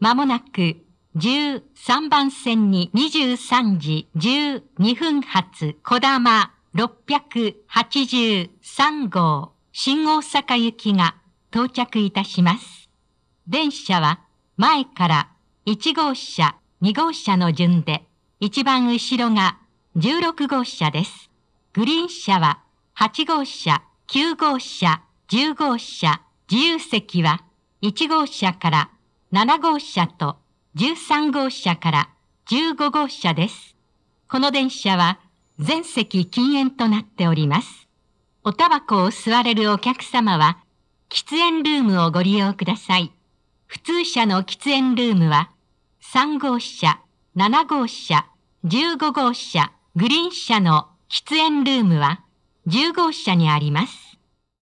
まもなく13番線に23時12分発小玉683号新大阪行きが到着いたします。電車は前から1号車、2号車の順で一番後ろが16号車です。グリーン車は8号車、9号車、10号車、自由席は1号車から7号車と13号車から15号車です。この電車は全席禁煙となっております。おタバコを吸われるお客様は喫煙ルームをご利用ください。普通車の喫煙ルームは3号車、7号車、15号車、グリーン車の喫煙ルームは10号車にあります。